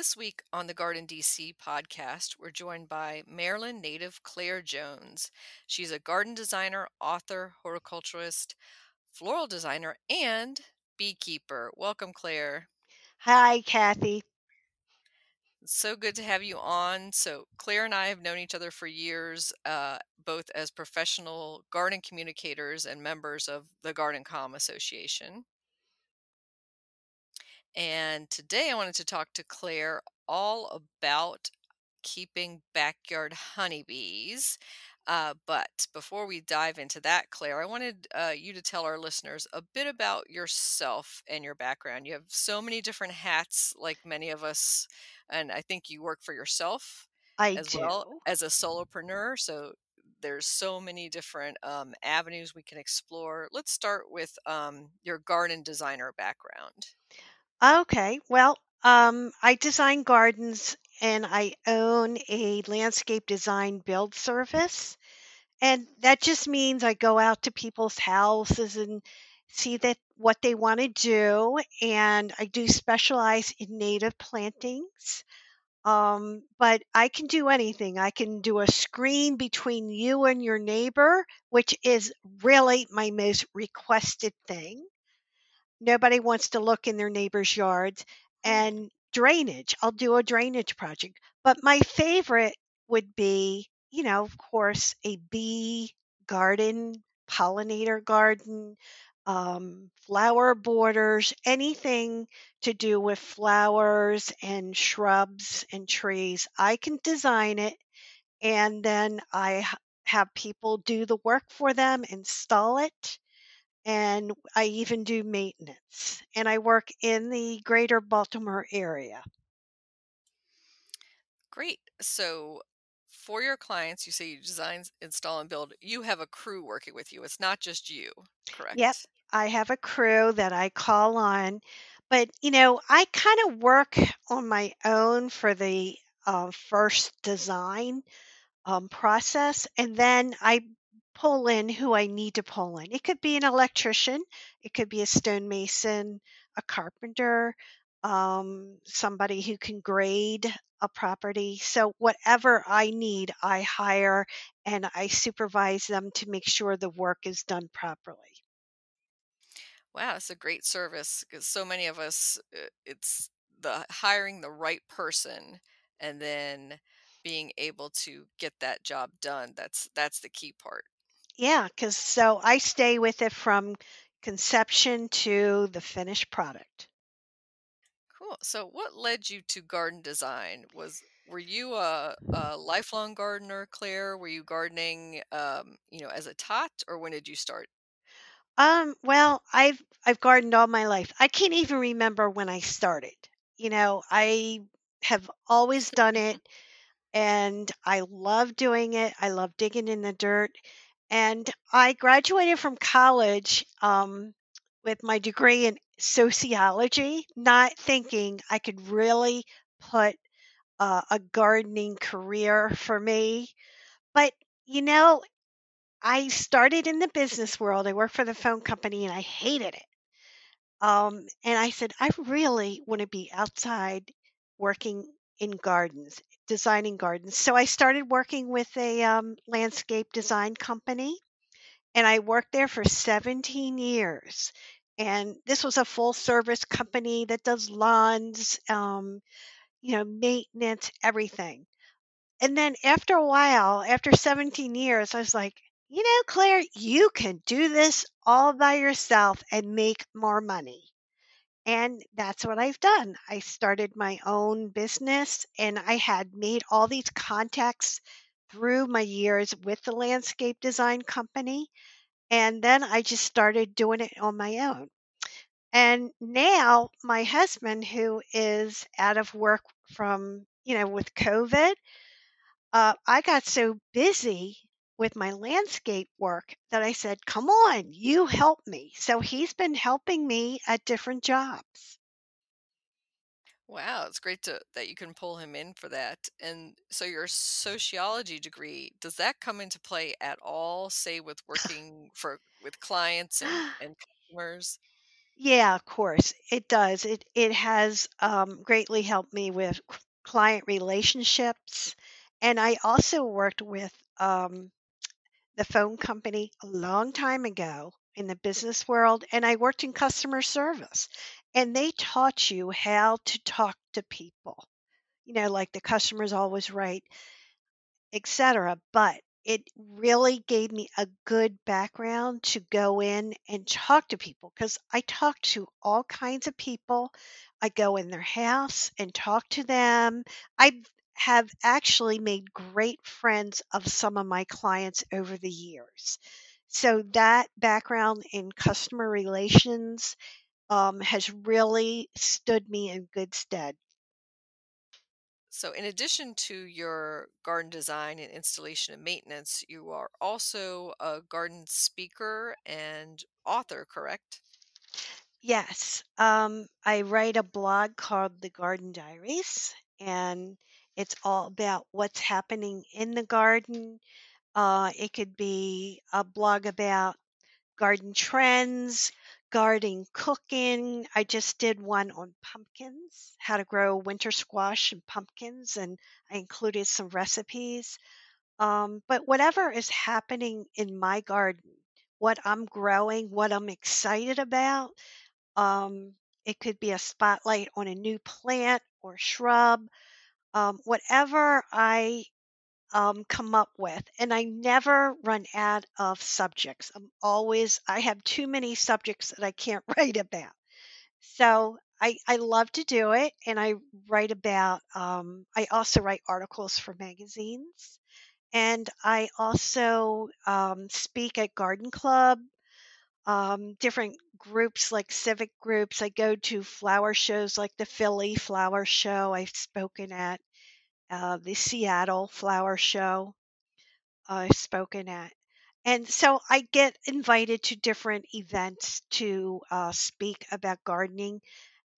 This week on the Garden DC podcast, we're joined by Maryland native Claire Jones. She's a garden designer, author, horticulturist, floral designer, and beekeeper. Welcome, Claire. Hi, Kathy. It's so good to have you on. So, Claire and I have known each other for years, uh, both as professional garden communicators and members of the Garden Com Association. And today I wanted to talk to Claire all about keeping backyard honeybees. Uh, but before we dive into that, Claire, I wanted uh, you to tell our listeners a bit about yourself and your background. You have so many different hats, like many of us, and I think you work for yourself I as do. well as a solopreneur. So there's so many different um, avenues we can explore. Let's start with um, your garden designer background. Okay. Well, um, I design gardens and I own a landscape design build service. And that just means I go out to people's houses and see that what they want to do. And I do specialize in native plantings. Um, but I can do anything. I can do a screen between you and your neighbor, which is really my most requested thing. Nobody wants to look in their neighbor's yards. And drainage, I'll do a drainage project. But my favorite would be, you know, of course, a bee garden, pollinator garden, um, flower borders, anything to do with flowers and shrubs and trees. I can design it and then I h- have people do the work for them, install it, and I even do maintenance. And I work in the greater Baltimore area. Great. So for your clients, you say you design, install, and build. You have a crew working with you. It's not just you, correct? Yep, correct? I have a crew that I call on, but you know, I kind of work on my own for the uh, first design um, process, and then I pull in who I need to pull in. It could be an electrician, it could be a stonemason, a carpenter, um, somebody who can grade a property. So, whatever I need, I hire and I supervise them to make sure the work is done properly. Wow, it's a great service because so many of us, uh, it's the hiring the right person and then being able to get that job done. That's that's the key part. Yeah, because so I stay with it from conception to the finished product. Cool. So what led you to garden design? Was were you a, a lifelong gardener, Claire? Were you gardening um, you know, as a tot or when did you start? Um, well, I've I've gardened all my life. I can't even remember when I started. You know, I have always done it and I love doing it. I love digging in the dirt. And I graduated from college um, with my degree in sociology, not thinking I could really put uh, a gardening career for me. But, you know, I started in the business world. I worked for the phone company and I hated it. Um, and I said, I really want to be outside working in gardens, designing gardens. So I started working with a um, landscape design company and I worked there for 17 years. And this was a full service company that does lawns, um, you know, maintenance, everything. And then after a while, after 17 years, I was like, you know, Claire, you can do this all by yourself and make more money. And that's what I've done. I started my own business and I had made all these contacts through my years with the landscape design company. And then I just started doing it on my own. And now my husband, who is out of work from you know, with COVID, uh, I got so busy with my landscape work that I said, "Come on, you help me." So he's been helping me at different jobs. Wow, it's great to that you can pull him in for that. And so your sociology degree, does that come into play at all, say with working for with clients and and customers? Yeah, of course, it does. It it has um, greatly helped me with client relationships, and I also worked with um, the phone company a long time ago in the business world, and I worked in customer service, and they taught you how to talk to people. You know, like the customer's always right etc. But it really gave me a good background to go in and talk to people because I talk to all kinds of people. I go in their house and talk to them. I have actually made great friends of some of my clients over the years. So that background in customer relations um, has really stood me in good stead. So in addition to your garden design and installation and maintenance, you are also a garden speaker and author, correct? Yes, um, I write a blog called The Garden Diaries, and it's all about what's happening in the garden. Uh, it could be a blog about garden trends, garden cooking. I just did one on pumpkins, how to grow winter squash and pumpkins, and I included some recipes. Um, but whatever is happening in my garden, what I'm growing, what I'm excited about, um, it could be a spotlight on a new plant or shrub, um, whatever I um, come up with. And I never run out of subjects. I'm always, I have too many subjects that I can't write about. So I, I love to do it. And I write about, um, I also write articles for magazines. And I also um, speak at garden club um, different groups like civic groups. I go to flower shows like the Philly Flower Show. I've spoken at uh, the Seattle Flower Show. I've spoken at. And so I get invited to different events to uh, speak about gardening,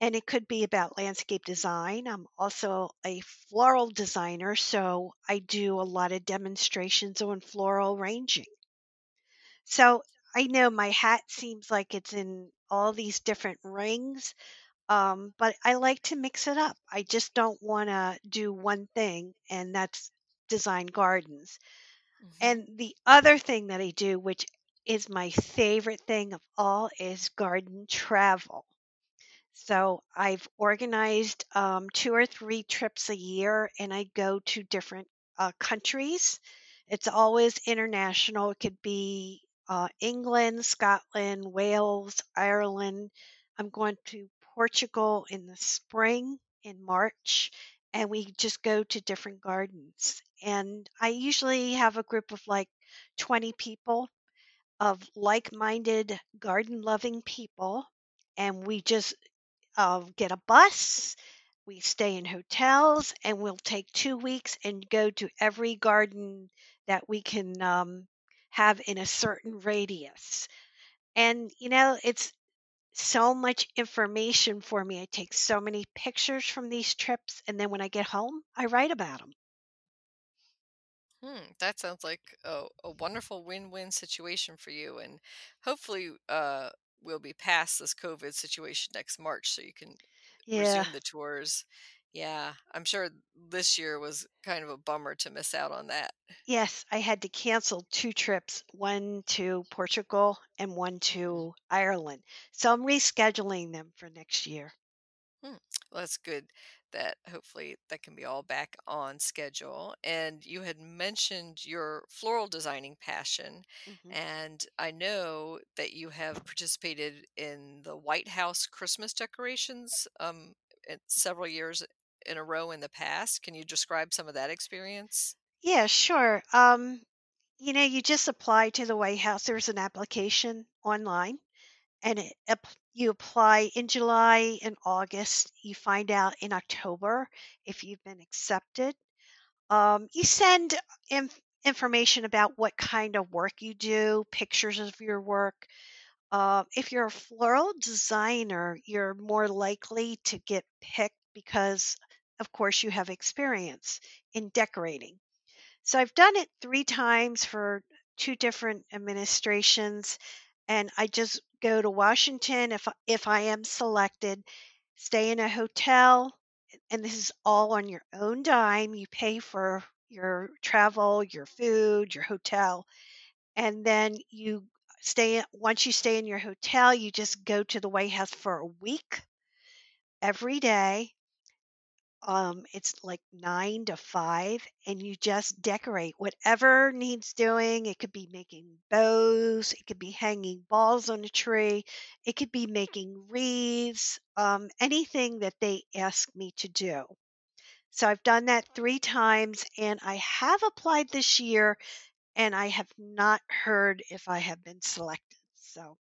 and it could be about landscape design. I'm also a floral designer, so I do a lot of demonstrations on floral ranging. So I know my hat seems like it's in all these different rings, um, but I like to mix it up. I just don't want to do one thing, and that's design gardens. hmm And the other thing that I do, which is my favorite thing of all, is garden travel. So I've organized um, two or three trips a year, and I go to different uh, countries. It's always international. It could be uh, England, Scotland, Wales, Ireland. I'm going to Portugal in the spring in March, and we just go to different gardens. And I usually have a group of like 20 people of like minded garden loving people and we just uh, get a bus. We stay in hotels and we'll take two weeks and go to every garden that we can um, have in a certain radius. And, you know, it's so much information for me. I take so many pictures from these trips. And then when I get home, I write about them. Hmm, that sounds like a, a wonderful win-win situation for you, and hopefully, uh, we'll be past this COVID situation next March, so you can Yeah. resume the tours. Yeah, I'm sure this year was kind of a bummer to miss out on that. Yes, I had to cancel two trips, one to Portugal and one to Ireland. So I'm rescheduling them for next year. Hmm. Well, that's good that hopefully that can be all back on schedule. And you had mentioned your floral designing passion. hmm And I know that you have participated in the White House Christmas decorations um, several years in a row in the past. Can you describe some of that experience? Yeah, sure. Um, you know, you just apply to the White House. There's an application online, and it, you apply in July and August. You find out in October if you've been accepted. Um, you send inf- information about what kind of work you do, pictures of your work. Uh, if you're a floral designer, you're more likely to get picked because, of course, you have experience in decorating. So I've done it three times for two different administrations, and I just go to Washington if if I am selected, stay in a hotel, and this is all on your own dime. You pay for your travel, your food, your hotel, and then you stay once you stay in your hotel, you just go to the White House for a week every day um, it's like nine to five, and you just decorate whatever needs doing. It could be making bows, it could be hanging balls on a tree, it could be making wreaths, um, anything that they ask me to do. So I've done that three times, and I have applied this year, and I have not heard if I have been selected. So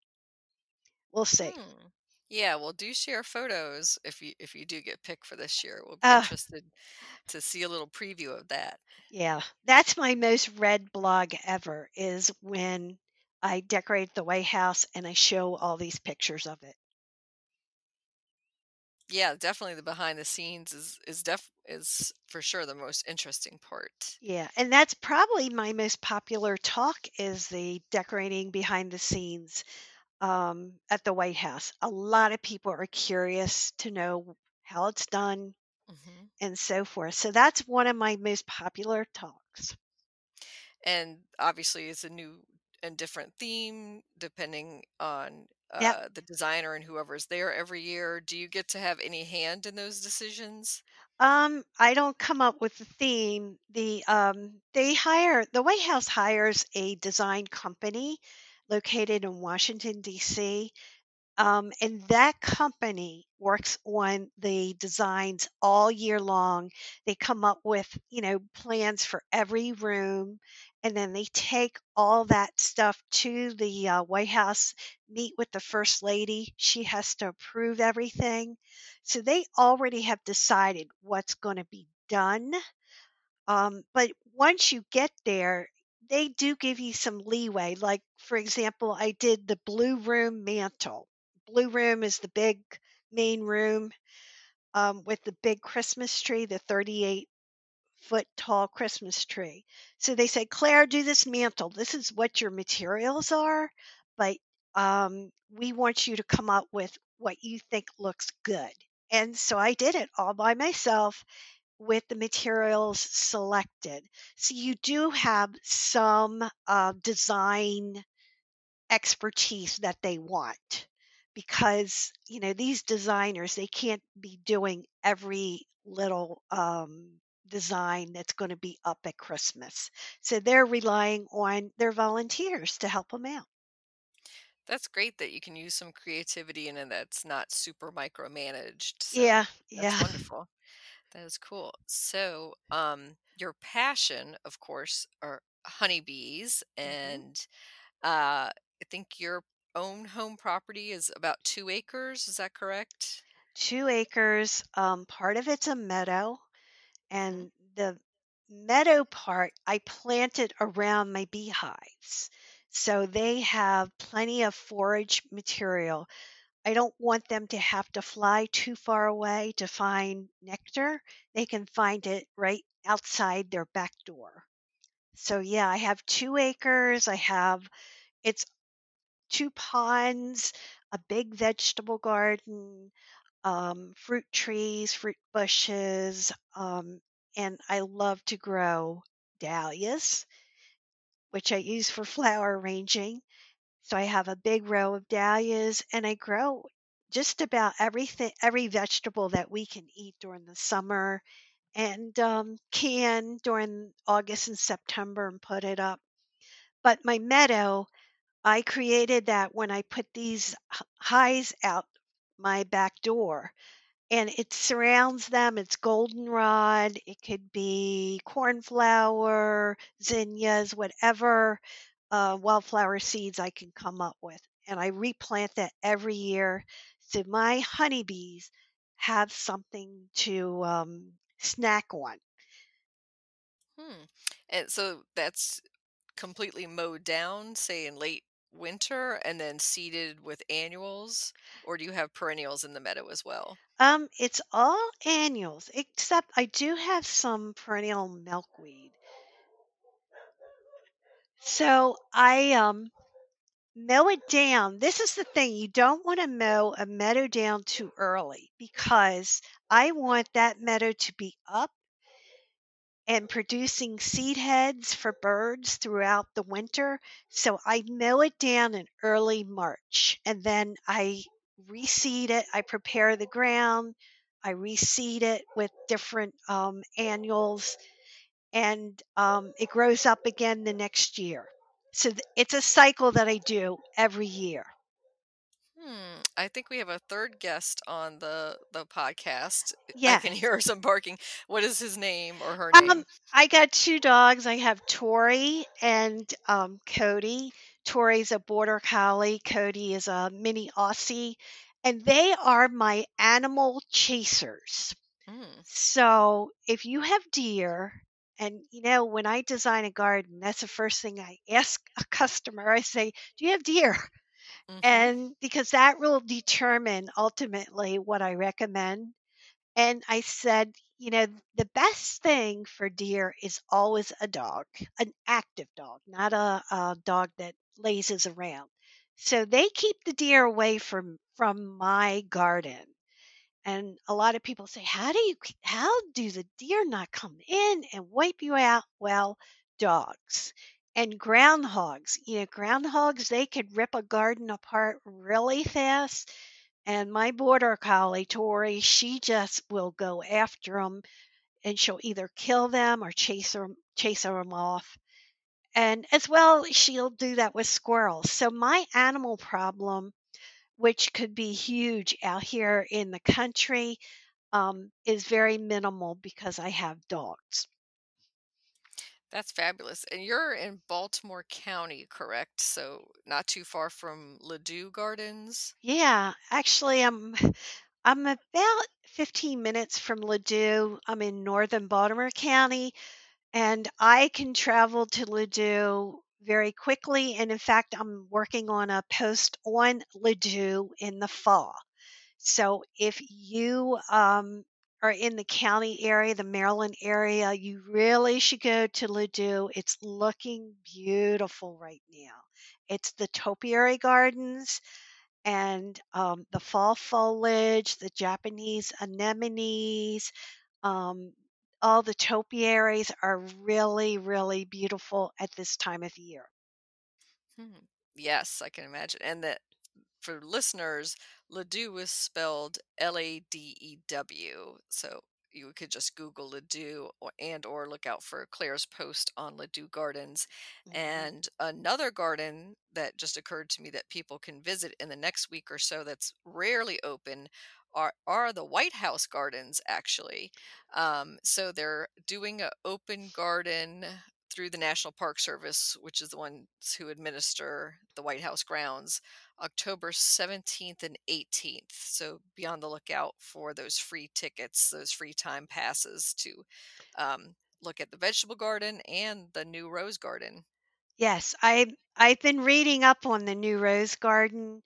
we'll see. Hmm. Yeah, well, do share photos if you if you do get picked for this year. We'll be interested to see a little preview of that. Yeah, that's my most read blog ever is when I decorate the White House and I show all these pictures of it. Yeah, definitely the behind the scenes is is def is for sure the most interesting part. Yeah, and that's probably my most popular talk is the decorating behind the scenes um, at the White House. A lot of people are curious to know how it's done hmm and so forth. So that's one of my most popular talks. And obviously, it's a new and different theme depending on Yep. uh, the designer and whoever's there every year. Do you get to have any hand in those decisions? Um, I don't come up with the theme. The um, they hire the White House hires a design company located in Washington D.C. Um, and that company works on the designs all year long. They come up with, you know, plans for every room, and then they take all that stuff to the uh, White House, meet with the First Lady. She has to approve everything. So they already have decided what's going to be done. Um, but once you get there, they do give you some leeway. Like, for example, I did the blue room mantle. Blue room is the big main room um, with the big Christmas tree, the 38 foot tall Christmas tree. So they said, Claire, do this mantle. This is what your materials are, but um, we want you to come up with what you think looks good. And so I did it all by myself with the materials selected. So you do have some uh, design expertise that they want because you know these designers they can't be doing every little um, design that's going to be up at christmas so they're relying on their volunteers to help them out That's great that you can use some creativity and it that's not super micromanaged. So yeah that's yeah wonderful. That is cool. So, um, your passion, of course, are honeybees, hmm and uh, I think your own home property is about two acres. Is that correct? two acres um, part of it's a meadow hmm and the meadow part I planted around my beehives. So they have plenty of forage material. I don't want them to have to fly too far away to find nectar. They can find it right outside their back door. So yeah, I have 2 acres. I have it's 2 ponds, a big vegetable garden, um, fruit trees, fruit bushes, um, and I love to grow dahlias, which I use for flower arranging. So I have a big row of dahlias, and I grow just about everything, every vegetable that we can eat during the summer, and um, can during August and September and put it up. But my meadow, I created that when I put these highs out my back door and it surrounds them. It's goldenrod. It could be cornflower, zinnias, whatever uh, wildflower seeds I can come up with. and I replant that every year. So my honeybees have something to um, snack on. Hmm. And so that's completely mowed down, say in late winter, and then seeded with annuals, or do you have perennials in the meadow as well? Um, it's all annuals, except I do have some perennial milkweed. So I um mow it down. This is the thing, you don't want to mow a meadow down too early because I want that meadow to be up and producing seed heads for birds throughout the winter. So I mow it down in early March and then I reseed it. I prepare the ground. I reseed it with different um, annuals and um, it grows up again the next year. So th- it's a cycle that I do every year. Hmm. I think we have a third guest on the the podcast. I can hear some barking. What is his name or her Um, name? I got two dogs. I have Tori and um, Cody. Tori's a border collie. Cody is a mini Aussie, and they are my animal chasers. Mm. So if you have deer, and you know, when I design a garden, that's the first thing I ask a customer. I say, "Do you have deer?" hmm And because that will determine ultimately what I recommend. And I said, you know, the best thing for deer is always a dog, an active dog, not a, a dog that lazes around. So they keep the deer away from from my garden. And a lot of people say, how do you how do the deer not come in and wipe you out? Well, dogs and groundhogs. You know, groundhogs they could rip a garden apart really fast and my border collie, Tori, she just will go after them and she'll either kill them or chase them, chase them off. And as well, she'll do that with squirrels. So my animal problem, which could be huge out here in the country, um, is very minimal because I have dogs. That's fabulous. And you're in Baltimore County, correct? So not too far from Ladew Gardens. Yeah, actually, I'm I'm about 15 minutes from Ladew. I'm in northern Baltimore County, and I can travel to Ladew very quickly. And in fact, I'm working on a post on Ladew in the fall. So if you um, are in the county area, the Maryland area, you really should go to Ladew. It's looking beautiful right now. It's the topiary gardens and um, the fall foliage, the Japanese anemones, um, all the topiaries are really, really beautiful at this time of year. Hmm. Yes, I can imagine. And that for listeners, Ladew is spelled L A D E W. So you could just Google Ladew or, and or look out for Claire's post on Ladew Gardens. Mhm. And another garden that just occurred to me that people can visit in the next week or so that's rarely open are are the White House gardens actually. Um, so they're doing an open garden through the National Park Service, which is the ones who administer the White House grounds October 17th and 18th. So be on the lookout for those free tickets, those free time passes to um, look at the vegetable garden and the new rose garden. Yes, I I've been reading up on the new rose garden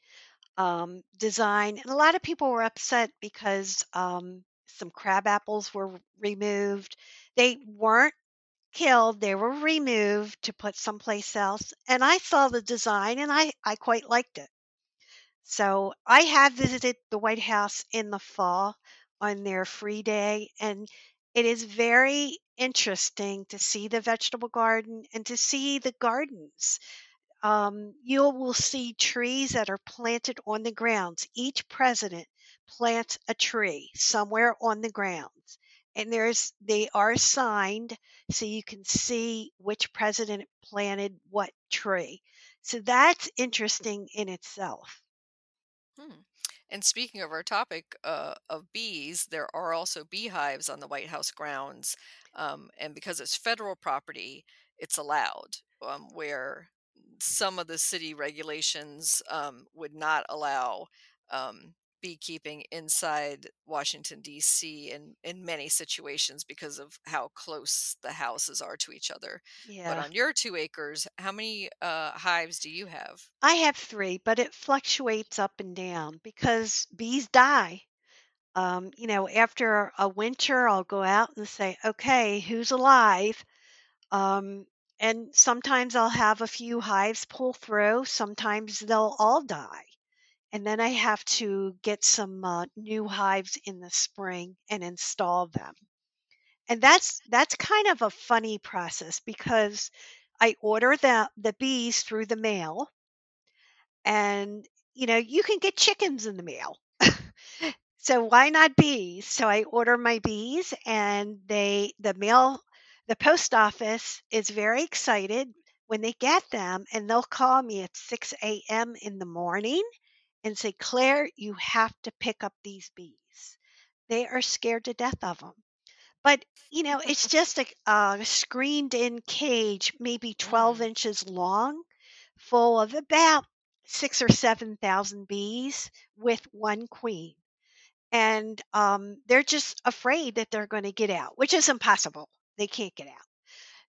um, design, and a lot of people were upset because um, some crab apples were removed. They weren't killed; they were removed to put someplace else. And I saw the design, and I I quite liked it. So I have visited the White House in the fall on their free day, and it is very interesting to see the vegetable garden and to see the gardens. Um, you will see trees that are planted on the grounds. Each president plants a tree somewhere on the grounds, and there's they are signed so you can see which president planted what tree. So that's interesting in itself. Hmm. And speaking of our topic uh, of bees, there are also beehives on the White House grounds. Um, and because it's federal property, it's allowed, um, where some of the city regulations um, would not allow um, beekeeping inside Washington D.C. in in many situations because of how close the houses are to each other. But on your two acres, how many uh, hives do you have? I have 3, but it fluctuates up and down because bees die. Um, you know, after a winter, I'll go out and say, "Okay, who's alive?" Um, and sometimes I'll have a few hives pull through, sometimes they'll all die. And then I have to get some uh, new hives in the spring and install them. And that's that's kind of a funny process because I order the the bees through the mail and you know, you can get chickens in the mail. So why not bees? So I order my bees and they the mail the post office is very excited when they get them and they'll call me at 6 a.m. in the morning and say, Claire, you have to pick up these bees. They are scared to death of them. But, you know, it's just a, a screened in cage, maybe 12 Mm. inches long, full of about six or 7,000 bees with one queen and um, they're just afraid that they're going to get out, which is impossible. They can't get out.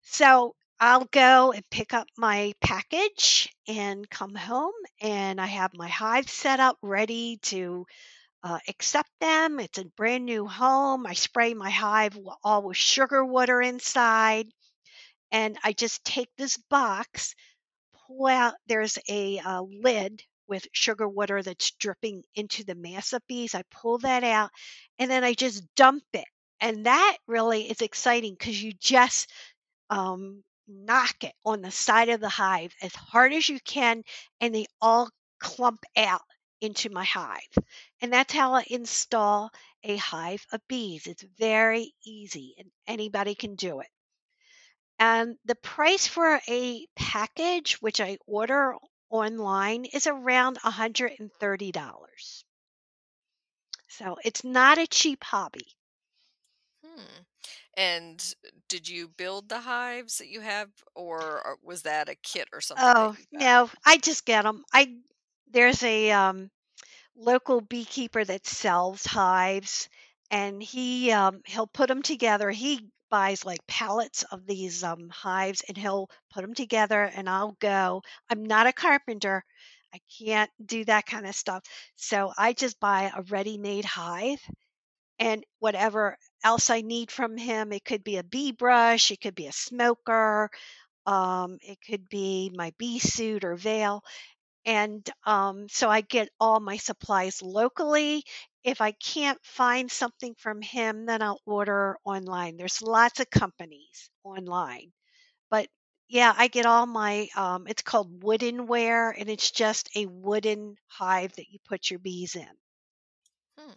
So I'll go and pick up my package and come home, and I have my hive set up ready to uh, accept them. It's a brand new home. I spray my hive all with sugar water inside, and I just take this box pull out there's a uh, lid with sugar water that's dripping into the mass of bees. I pull that out and then I just dump it. And that really is exciting because you just um, knock it on the side of the hive as hard as you can, and they all clump out into my hive. And that's how I install a hive of bees. It's very easy and anybody can do it. And the price for a package, which I order online, is around $130. So it's not a cheap hobby. Hmm. And did you build the hives that you have, or or was that a kit or something Oh, no, I just get them. I there's a um local beekeeper that sells hives and he um he'll put them together. He buys like pallets of these um hives and he'll put them together and I'll go. I'm not a carpenter. I can't do that kind of stuff. So I just buy a ready-made hive and whatever else I need from him it could be a bee brush it could be a smoker um it could be my bee suit or veil and um, so I get all my supplies locally. If I can't find something from him, then I'll order online. There's lots of companies online, but yeah, I get all my. Um, it's called woodenware, and it's just a wooden hive that you put your bees in. Hmm.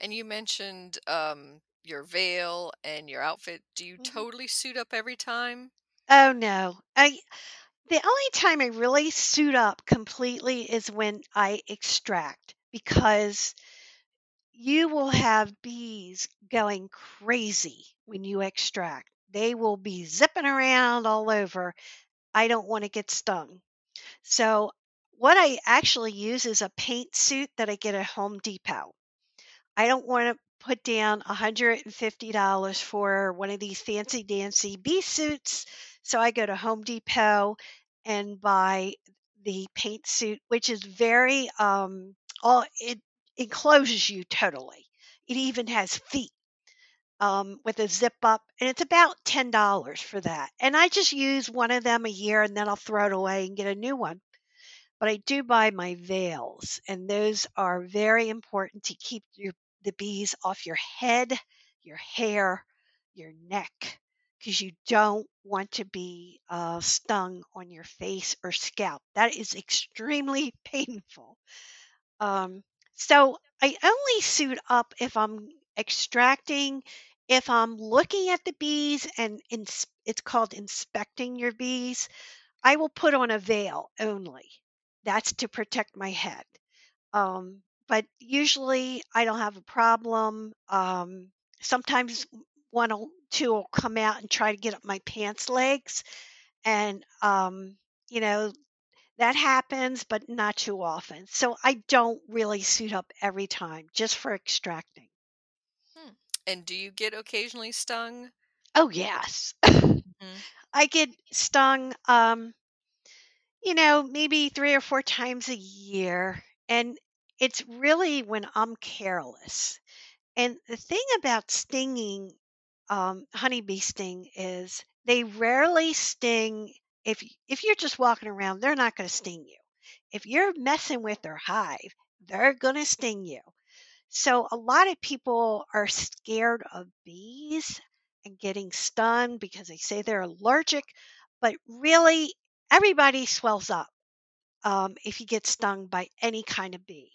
And you mentioned um, your veil and your outfit. Do you Mhm. totally suit up every time? Oh no, I the only time I really suit up completely is when I extract because you will have bees going crazy when you extract. They will be zipping around all over. I don't want to get stung. So, what I actually use is a paint suit that I get at Home Depot. I don't want to put down $150 for one of these fancy dancy bee suits. So, I go to Home Depot and buy the paint suit, which is very, um, all it encloses you totally. It even has feet um, with a zip up, and it's about ten dollars for that. And I just use one of them a year, and then I'll throw it away and get a new one. But I do buy my veils, and those are very important to keep your the bees off your head, your hair, your neck, because you don't want to be uh, stung on your face or scalp. That is extremely painful. Um, so I only suit up if I'm extracting, if I'm looking at the bees and it's called inspecting your bees, I will put on a veil only. That's to protect my head. Um, but usually I don't have a problem. Um, sometimes one or two will come out and try to get up my pants legs. And, um, you know, That happens, but not too often. So I don't really suit up every time just for extracting. Hmm. And do you get occasionally stung? Oh, yes. Mhm. I get stung, um, you know, maybe 3 or 4 times a year, and it's really when I'm careless. And the thing about stinging, um, honeybee sting is they rarely sting if if you're just walking around, they're not gonna sting you. If you're messing with their hive, they're gonna sting you. So a lot of people are scared of bees and getting stung because they say they're allergic, but really everybody swells up um, if you get stung by any kind of bee.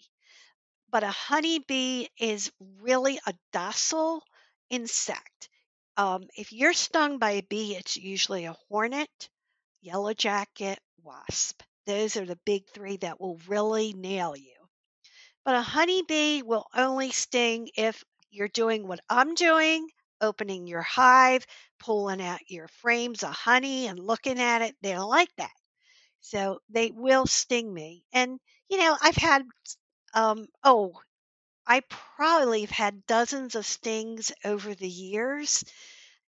But a honeybee is really a docile insect. Um, if you're stung by a bee, it's usually a hornet, yellow jacket, wasp. Those are the big three that will really nail you. But a honeybee will only sting if you're doing what I'm doing, opening your hive, pulling out your frames of honey and looking at it. They don't like that. So they will sting me. And, you know, I've had, um, oh, I probably have had dozens of stings over the years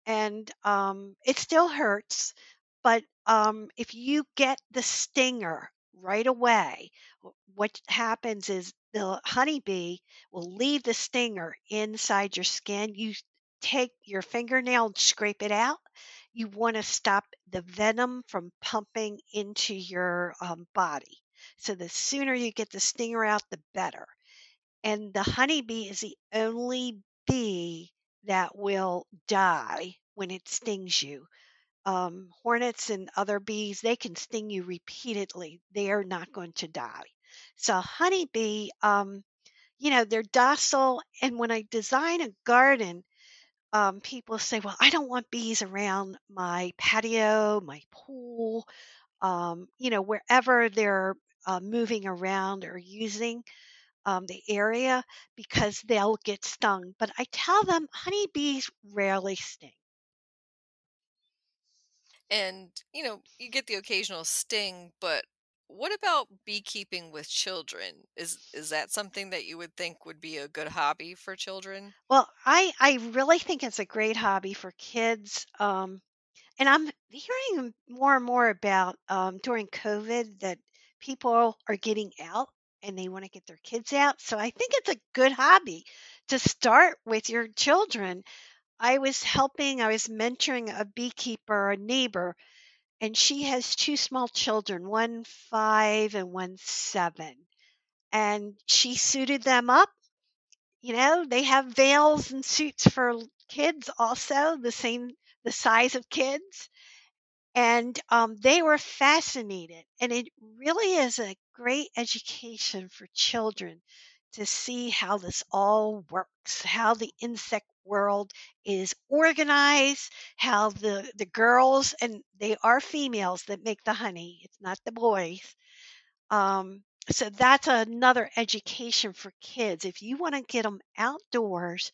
and um, it still hurts. But um, if you get the stinger right away, wh- what happens is the honeybee will leave the stinger inside your skin. You take your fingernail and scrape it out. You want to stop the venom from pumping into your um, body. So the sooner you get the stinger out, the better. And the honeybee is the only bee that will die when it stings you. Um, hornets and other bees, they can sting you repeatedly. They are not going to die. So, honeybee, um, you know, they're docile. And when I design a garden, um, people say, well, I don't want bees around my patio, my pool, um, you know, wherever they're uh, moving around or using um, the area because they'll get stung. But I tell them honeybees rarely sting. And, you know, you get the occasional sting, but what about beekeeping with children? Is is that something that you would think would be a good hobby for children? Well, I I really think it's a great hobby for kids. Um, and I'm hearing more and more about um, during COVID that people are getting out and they want to get their kids out. So I think it's a good hobby to start with your children. I was helping, I was mentoring a beekeeper, a neighbor, and she has two small children, one five and one seven. And she suited them up. You know, they have veils and suits for kids also, the same, the size of kids. And um, they were fascinated. And it really is a great education for children to see how this all works, how the insect world is organized, how the, the girls, and they are females that make the honey, it's not the boys. Um, so that's another education for kids. If you want to get them outdoors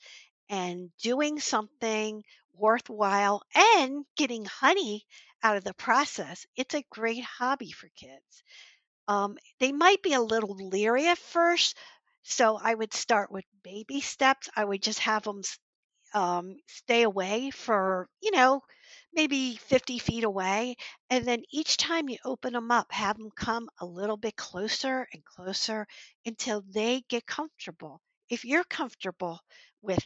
and doing something worthwhile and getting honey out of the process, it's a great hobby for kids. Um, they might be a little leery at first, so I would start with baby steps. I would just have them um, stay away for, you know, maybe 50 feet away. And then each time you open them up, have them come a little bit closer and closer until they get comfortable. If you're comfortable with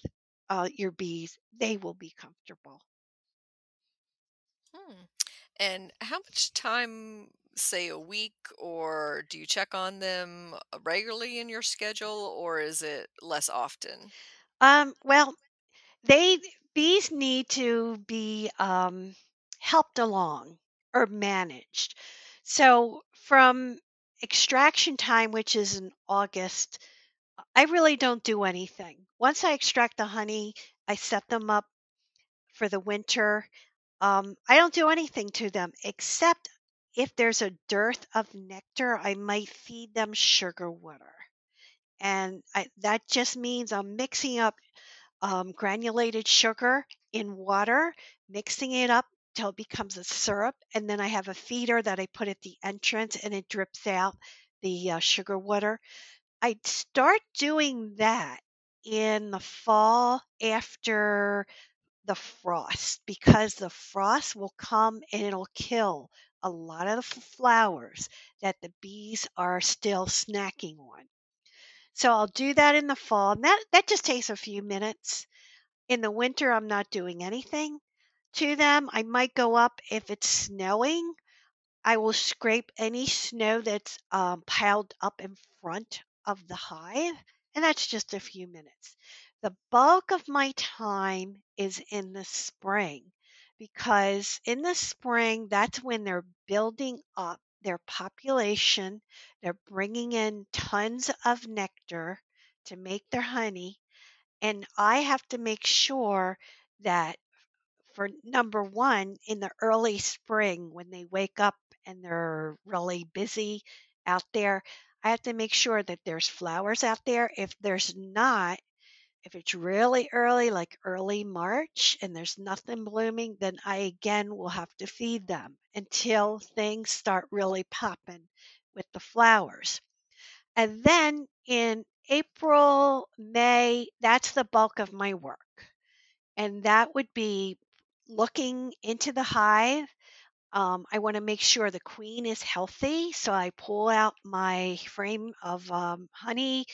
uh, your bees, they will be comfortable. And how much time, say a week, or do you check on them uh, regularly in your schedule, or is it less often? Um, well, they bees need to be um, helped along or managed. So from extraction time, which is in August, I really don't do anything. Once I extract the honey, I set them up for the winter. Um, I don't do anything to them except if there's a dearth of nectar, I might feed them sugar water. And I, that just means I'm mixing up um, granulated sugar in water, mixing it up till it becomes a syrup. And then I have a feeder that I put at the entrance and it drips out the uh, sugar water. I'd start doing that in the fall after the frost because the frost will come and it'll kill a lot of the flowers that the bees are still snacking on. So I'll do that in the fall. And that, that just takes a few minutes. In the winter, I'm not doing anything to them. I might go up if it's snowing. I will scrape any snow that's um, piled up in front of the hive, and that's just a few minutes. The bulk of my time is in the spring because in the spring, that's when they're building up their population. They're bringing in tons of nectar to make their honey. And I have to make sure that for number one, in the early spring, when they wake up and they're really busy out there, I have to make sure that there's flowers out there. If there's not, if it's really early, like early March, and there's nothing blooming, then I again will have to feed them until things start really popping with the flowers. And then in April, May, that's the bulk of my work. And that would be looking into the hive. Um, I want to make sure the queen is healthy. So I pull out my frame of um, honey.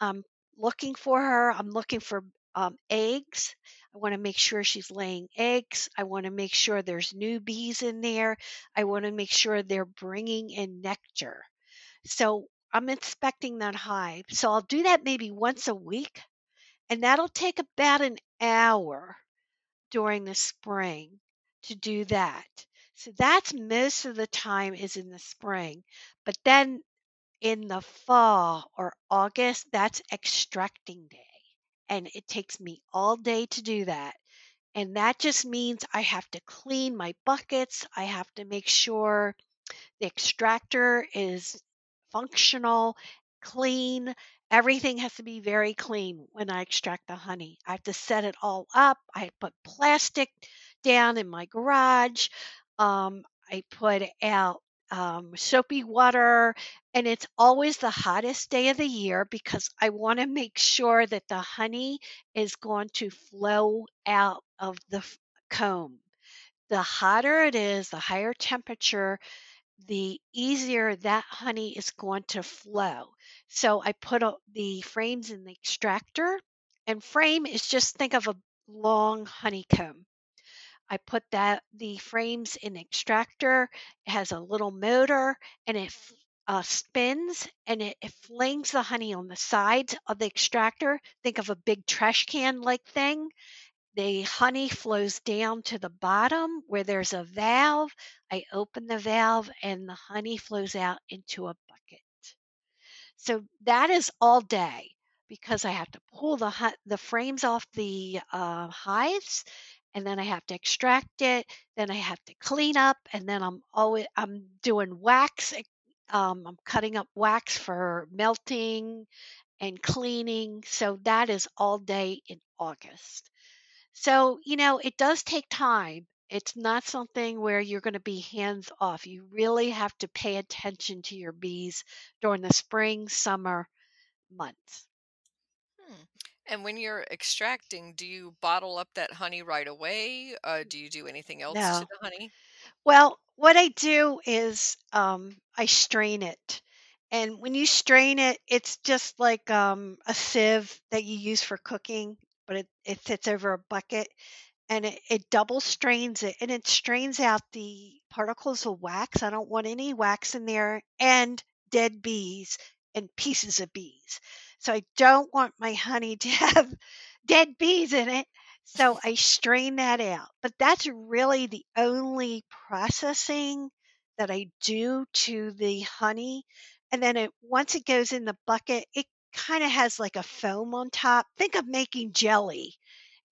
I'm looking for her. I'm looking for um, eggs. I want to make sure she's laying eggs. I want to make sure there's new bees in there. I want to make sure they're bringing in nectar. So I'm inspecting that hive. So I'll do that maybe once a week, and that'll take about an hour during the spring to do that. So that's most of the time is in the spring. But then in the fall or August, that's extracting day. And it takes me all day to do that. And that just means I have to clean my buckets. I have to make sure the extractor is functional, clean. Everything has to be very clean when I extract the honey. I have to set it all up. I put plastic down in my garage. Um, I put out um, soapy water, and it's always the hottest day of the year because I want to make sure that the honey is going to flow out of the comb. The hotter it is, the higher temperature, the easier that honey is going to flow. So I put the frames in the extractor, and frame is just think of a long honeycomb. I put that the frames in extractor. It has a little motor and it uh, spins and it, it flings the honey on the sides of the extractor. Think of a big trash can like thing. The honey flows down to the bottom where there's a valve. I open the valve and the honey flows out into a bucket. So that is all day because I have to pull the the frames off the uh, hives and then I have to extract it, then I have to clean up, and then I'm always I'm doing wax. Eh, um, I'm cutting up wax for melting and cleaning. So that is all day in August. So, you know, it does take time. It's not something where you're going to be hands off. You really have to pay attention to your bees during the spring, summer months. And when you're extracting, do you bottle up that honey right away? Uh, do you do anything else to No. the honey? Well, what I do is um, I strain it. And when you strain it, it's just like um, a sieve that you use for cooking, but it, it sits over a bucket and it, it double strains it and it strains out the particles of wax. I don't want any wax in there and dead bees and pieces of bees. So I don't want my honey to have dead bees in it. So I strain that out. But that's really the only processing that I do to the honey. And then it once it goes in the bucket, it kind of has like a foam on top. Think of making jelly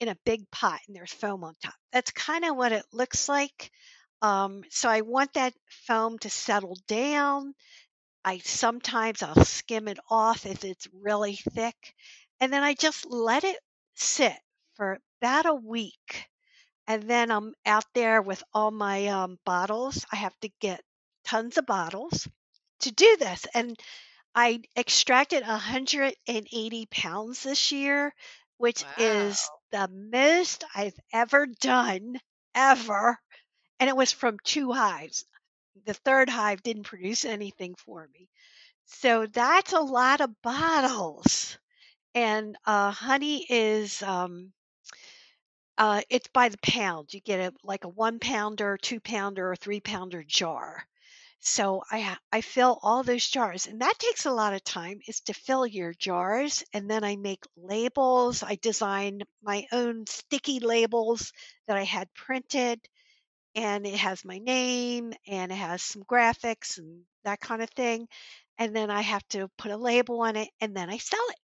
in a big pot and there's foam on top. That's kind of what it looks like. Um, so I want that foam to settle down I sometimes I'll skim it off if it's really thick, and then I just let it sit for about a week. and then I'm out there with all my um, bottles. I have to get tons of bottles to do this. And I extracted 180 pounds this year, which is the most I've ever done, ever. And it was from two hives. The third hive didn't produce anything for me. So that's a lot of bottles. And uh, honey is um, uh, it's by the pound. You get a like a one pounder, two pounder, or three pounder jar. So I I fill all those jars, and that takes a lot of time. Is to fill your jars, and then I make labels. I designed my own sticky labels that I had printed, and it has my name and it has some graphics and that kind of thing. And then I have to put a label on it, and then I sell it.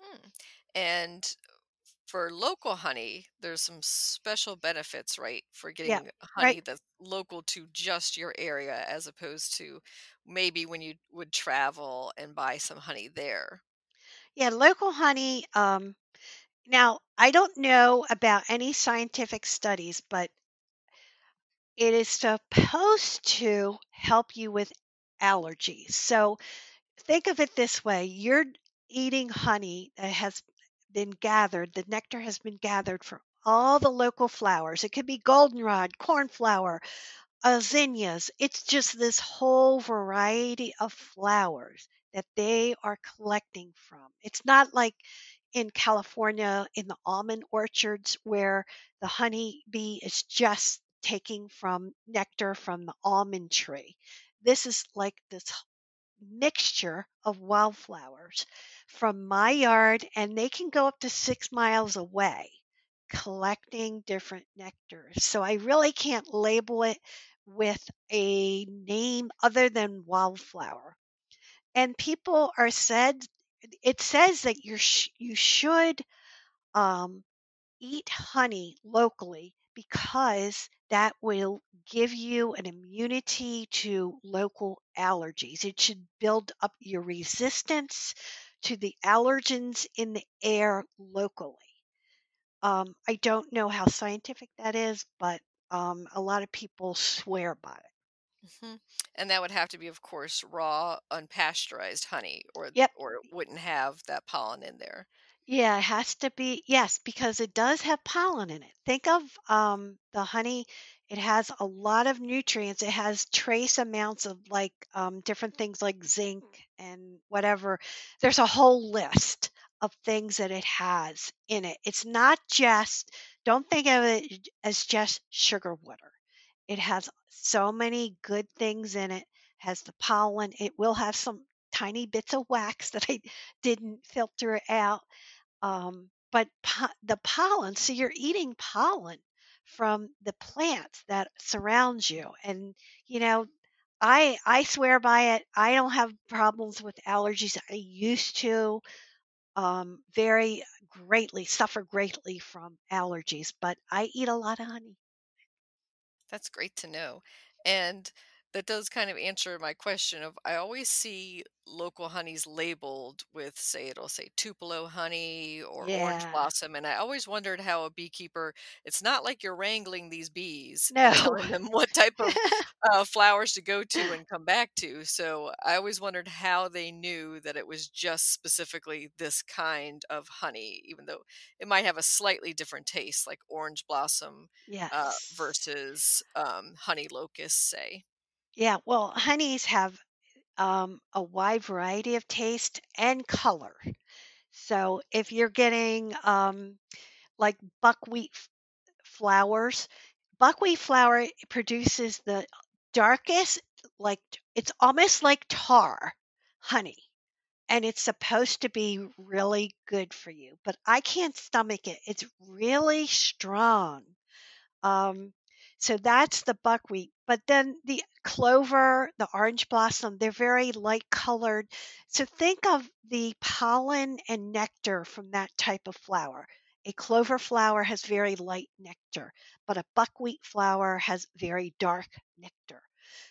Hmm. And for local honey, there's some special benefits, right? For Yeah, getting right. honey that's local to just your area as opposed to maybe when you would travel and buy some honey there. Yeah, local honey. Um, now I don't know about any scientific studies, but it is supposed to help you with allergies. So think of it this way you're eating honey that has been gathered, the nectar has been gathered from all the local flowers. It could be goldenrod, cornflower, zinnias. It's just this whole variety of flowers that they are collecting from. It's not like in California in the almond orchards where the honey bee is just taking from nectar from the almond tree. This is like this mixture of wildflowers from my yard, and they can go up to six miles away collecting different nectars. So I really can't label it with a name other than wildflower. And people are said, it says that you sh- you should um, eat honey locally because that will give you an immunity to local allergies. It should build up your resistance to the allergens in the air locally. Um, I don't know how scientific that is, but um, a lot of people swear by it. Hmm And that would have to be, of course, raw, unpasteurized honey, or Yep. or it wouldn't have that pollen in there. Yeah, it has to be, yes, because it does have pollen in it. Think of um, the honey, it has a lot of nutrients. It has trace amounts of like um, different things like zinc and whatever. There's a whole list of things that it has in it. It's not just, don't think of it as just sugar water. It has so many good things in it, has the pollen. It will have some tiny bits of wax that I didn't filter out um, but po- the pollen, so you're eating pollen from the plants that surrounds you. And, you know, I I swear by it. I don't have problems with allergies. I used to um, very greatly suffer greatly from allergies, but I eat a lot of honey. That's great to know. And that does kind of answer my question of I always see local honeys labeled with say it'll say Tupelo honey or orange Yeah. blossom and I always wondered how a beekeeper it's not like you're wrangling these bees and No. telling them what type of uh, flowers to go to and come back to. So I always wondered how they knew that it was just specifically this kind of honey, even though it might have a slightly different taste, like orange blossom uh, versus um, honey locust, say. Yeah. Well, honeys have um, a wide variety of taste and color. So if you're getting um, like buckwheat f- flowers, buckwheat flower produces the darkest, like it's almost like tar honey. And it's supposed to be really good for you, but I can't stomach it. It's really strong. Um, so that's the buckwheat. But then the clover, the orange blossom, they're very light colored. So think of the pollen and nectar from that type of flower. A clover flower has very light nectar, but a buckwheat flower has very dark nectar.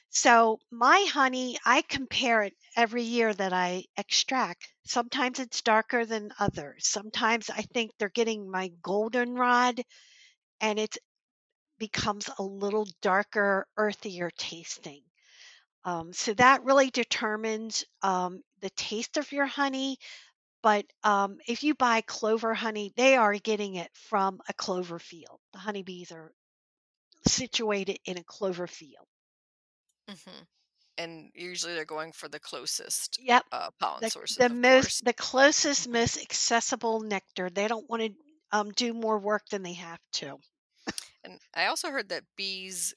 So my honey, I compare it every year that I extract. Sometimes it's darker than others. Sometimes I think they're getting my goldenrod and it becomes a little darker, earthier tasting. Um, so that really determines um, the taste of your honey. But um, if you buy clover honey, they are getting it from a clover field. The honeybees are situated in a clover field. hmm And usually they're going for the closest Yep. uh, pollen The, sources, the most, course. the closest, most accessible nectar. They don't want to um, do more work than they have to. And I also heard that bees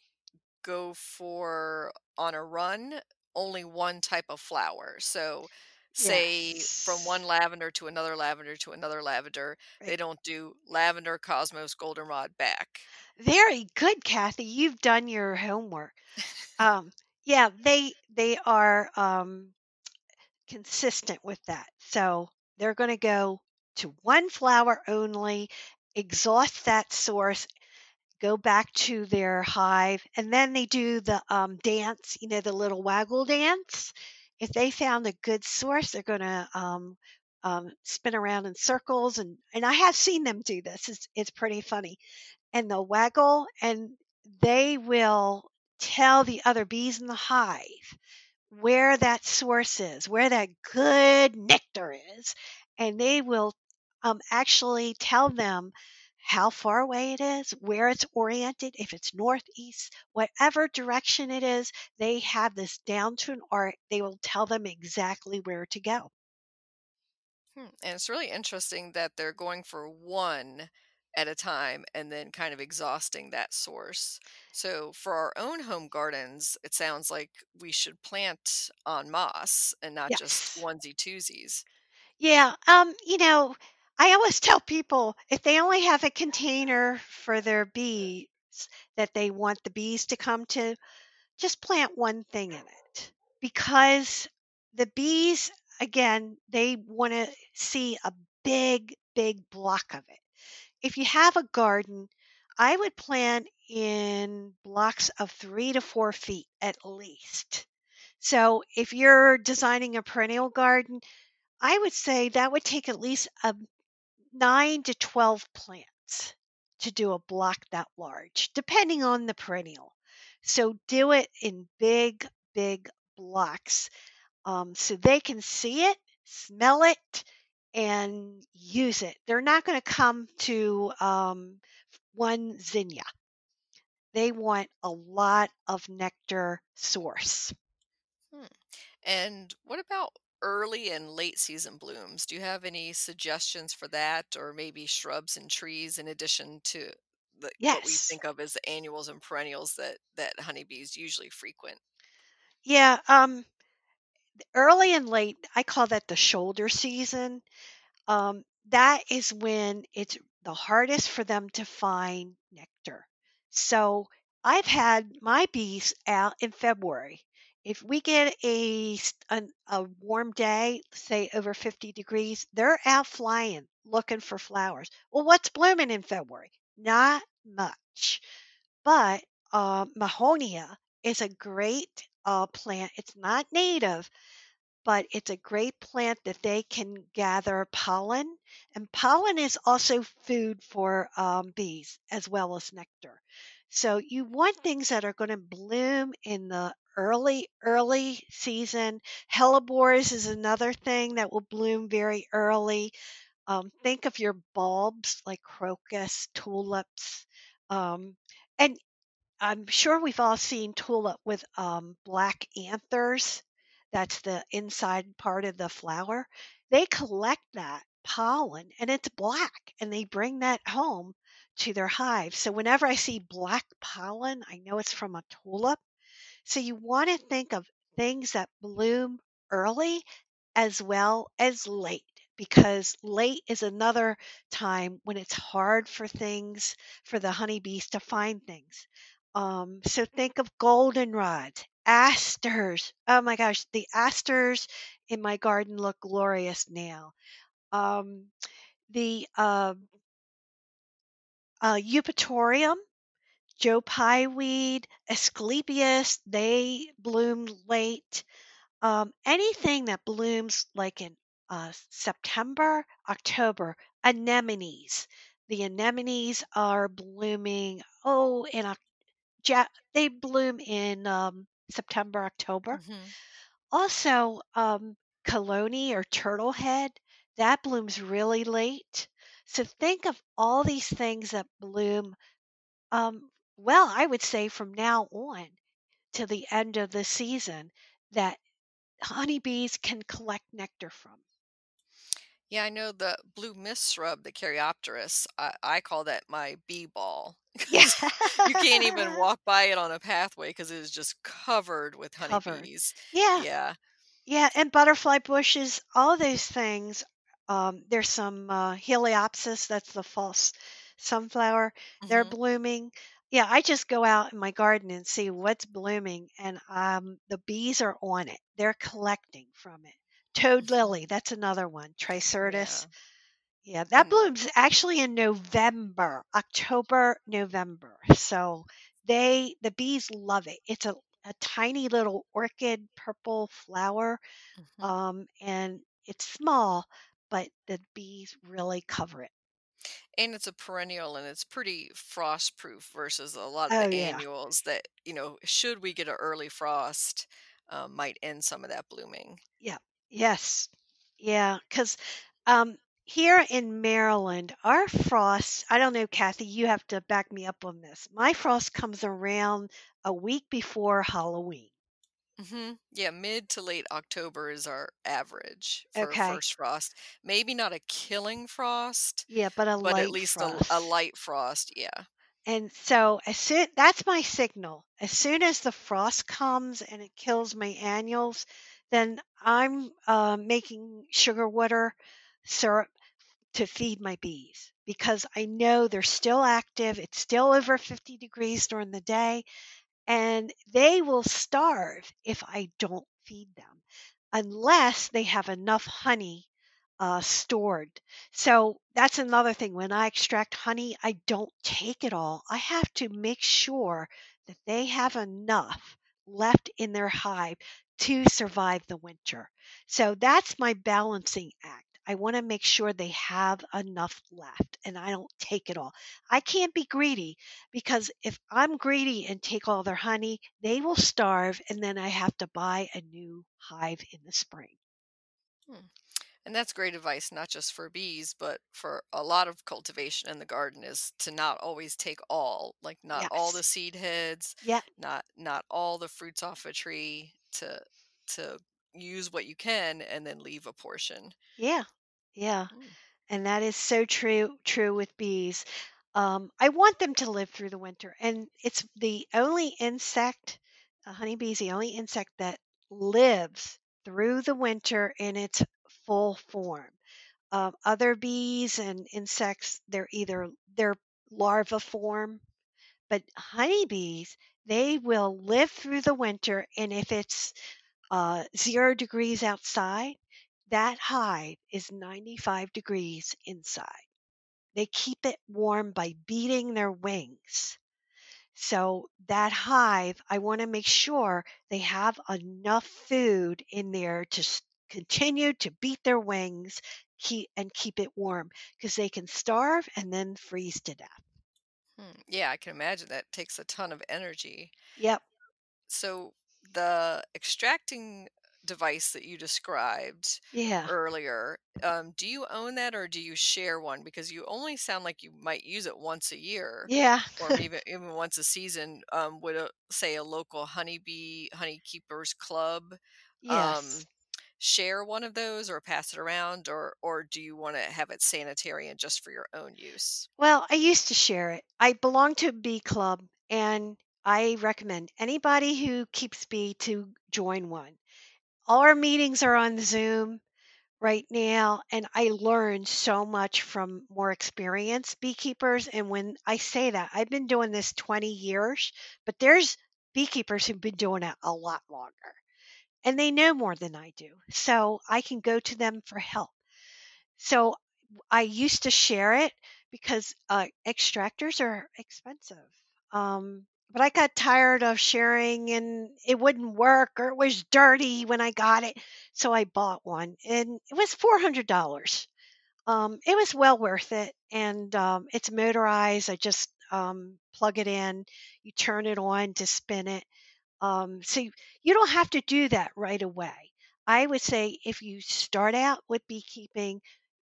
go for on a run only one type of flower. So, say from one lavender to another lavender to another lavender, they don't do lavender, cosmos, goldenrod back. Very good, Kathy. You've done your homework. Um, yeah, they they are um, consistent with that. So they're going to go to one flower only, exhaust that source, go back to their hive, and then they do the um, dance, you know, the little waggle dance. If they found a good source, they're going to um, um, spin around in circles, and and I have seen them do this. It's it's pretty funny, and they'll waggle, and they will tell the other bees in the hive where that source is, where that good nectar is, and they will um, actually tell them how far away it is, where it's oriented, if it's northeast, whatever direction it is, they have this down to an art. They will tell them exactly where to go. Hmm. And it's really interesting that they're going for one at a time and then kind of exhausting that source. So, for our own home gardens, it sounds like we should plant on moss and not just Yes. onesie twosies. Yeah. Um, you know, I always tell people if they only have a container for their bees that they want the bees to come to, just plant one thing in it. Because the bees again they want to see a big big block of it. If you have a garden i would plant in blocks of three to four feet at least. So if you're designing a perennial garden i would say that would take at least a 9 to 12 plants to do a block that large depending on the perennial so do it in big, big blocks um, so they can see it, smell it, and use it. They're not going to come to um, one zinnia. They want a lot of nectar source. Hmm. And what about early and late season blooms? Do you have any suggestions for that, or maybe shrubs and trees in addition to the, what we think of as the annuals and perennials that that honeybees usually frequent? Yeah. Um, early and late, I call that the shoulder season. Um, that is when it's the hardest for them to find nectar. So I've had my bees out in February. If we get a, a warm day, say over 50 degrees, they're out flying looking for flowers. Well, what's blooming in February? Not much. But uh, Mahonia is a great uh, plant. It's not native, but it's a great plant that they can gather pollen. And pollen is also food for um, bees as well as nectar. So you want things that are going to bloom in the early, early season. Hellebores is another thing that will bloom very early. Um, think of your bulbs like crocus, tulips. Um, and I'm sure we've all seen tulip with um, black anthers. That's the inside part of the flower. They collect that pollen and it's black and they bring that home to their hive. So whenever I see black pollen, I know it's from a tulip. So you want to think of things that bloom early as well as late because late is another time when it's hard for things for the honeybees to find things. Um, so think of goldenrods, asters. Oh my gosh, the asters in my garden look glorious now. Um, the uh, uh, eupatorium Joe Pye weed, Asclepias, they bloom late. Um, anything that blooms like in uh, September, October, anemones. The anemones are blooming. Oh, in Oc- ja- they bloom in um, September, October. hmm Also, um, or turtle head, that blooms really late. So think of all these things that bloom, um, well, I would say from now on to the end of the season that honeybees can collect nectar from. Yeah, I know the blue mist shrub, the Caryopteris. I, I call that my bee ball Yeah. because you can't even walk by it on a pathway because it is just covered with Covered. honeybees. Yeah. Yeah. Yeah, and butterfly bushes, all those things. Um, there's some uh, Heliopsis, that's the false sunflower. They're hmm blooming. Yeah, I just go out in my garden and see what's blooming, and um, the bees are on it. They're collecting from it. Toad lily, that's another one. Tricyrtis. Yeah. Yeah, that And blooms actually in November, October, November. So they, the bees love it. It's a, a tiny little orchid purple flower mhm. um, and it's small, but the bees really cover it. and it's a perennial and it's pretty frost proof versus a lot of Oh the yeah, annuals that, you know, should we get an early frost, um, might end some of that blooming. yeah, yes, yeah. Because um, here in Maryland, our frost. I don't know, Kathy. You have to back me up on this. My frost comes around a week before Halloween. hmm Yeah, mid to late October is our average for a Okay. first frost. Maybe not a killing frost, Yeah, but a but at light least a, a frost. light frost. Yeah. And so as soon that's my signal. As soon as the frost comes and it kills my annuals, then I'm uh, making sugar water syrup to feed my bees because I know they're still active. It's still over 50 degrees during the day, and they will starve if I don't feed them unless they have enough honey uh, stored. So that's another thing. When I extract honey, I don't take it all. I have to make sure that they have enough left in their hive to survive the winter. So that's my balancing act. I want to make sure they have enough left and I don't take it all. I can't be greedy because if I'm greedy and take all their honey, they will starve and then I have to buy a new hive in the spring. Hmm. And that's great advice, not just for bees, but for a lot of cultivation in the garden is to not always take all, like not all the seed heads, yeah, not not all the fruits off a tree to to use what you can and then leave a portion. Yeah. Yeah. Mm, And that is so true true with bees. Um, I want them to live through the winter, and it's the only insect, a honeybee is the only insect that lives through the winter in its full form. Um, other bees and insects, they're either they're larva form, but honeybees, they will live through the winter, and if it's uh, zero degrees outside, that hive is 95 degrees inside. They keep it warm by beating their wings. So that hive, I want to make sure they have enough food in there to continue to beat their wings keep, and keep it warm because they can starve and then freeze to death. Hmm. Yeah, I can imagine that takes a ton of energy. Yep. So the extracting device that you described Yeah. earlier, um, do you own that or do you share one? Because you only sound like you might use it once a year Yeah. or maybe even once a season. Um, would a, say a local honeybee honey keepers club um, yes. Share one of those or pass it around, or or do you want to have it sanitary and just for your own use? Well, I used to share it. I belong to a bee club and I recommend anybody who keeps bee to join one. All our meetings are on Zoom right now, and I learn so much from more experienced beekeepers. And when I say that, I've been doing this 20 years, but there's beekeepers who've been doing it a lot longer and they know more than I do. So I can go to them for help. So I used to share it because uh, extractors are expensive. Um, but I got tired of sharing and it wouldn't work or it was dirty when I got it. So I bought one and it was $400. Um, it was well worth it. And um, it's motorized. I just um, plug it in, you turn it on to spin it. Um, so you, don't have to do that right away. I would say if you start out with beekeeping,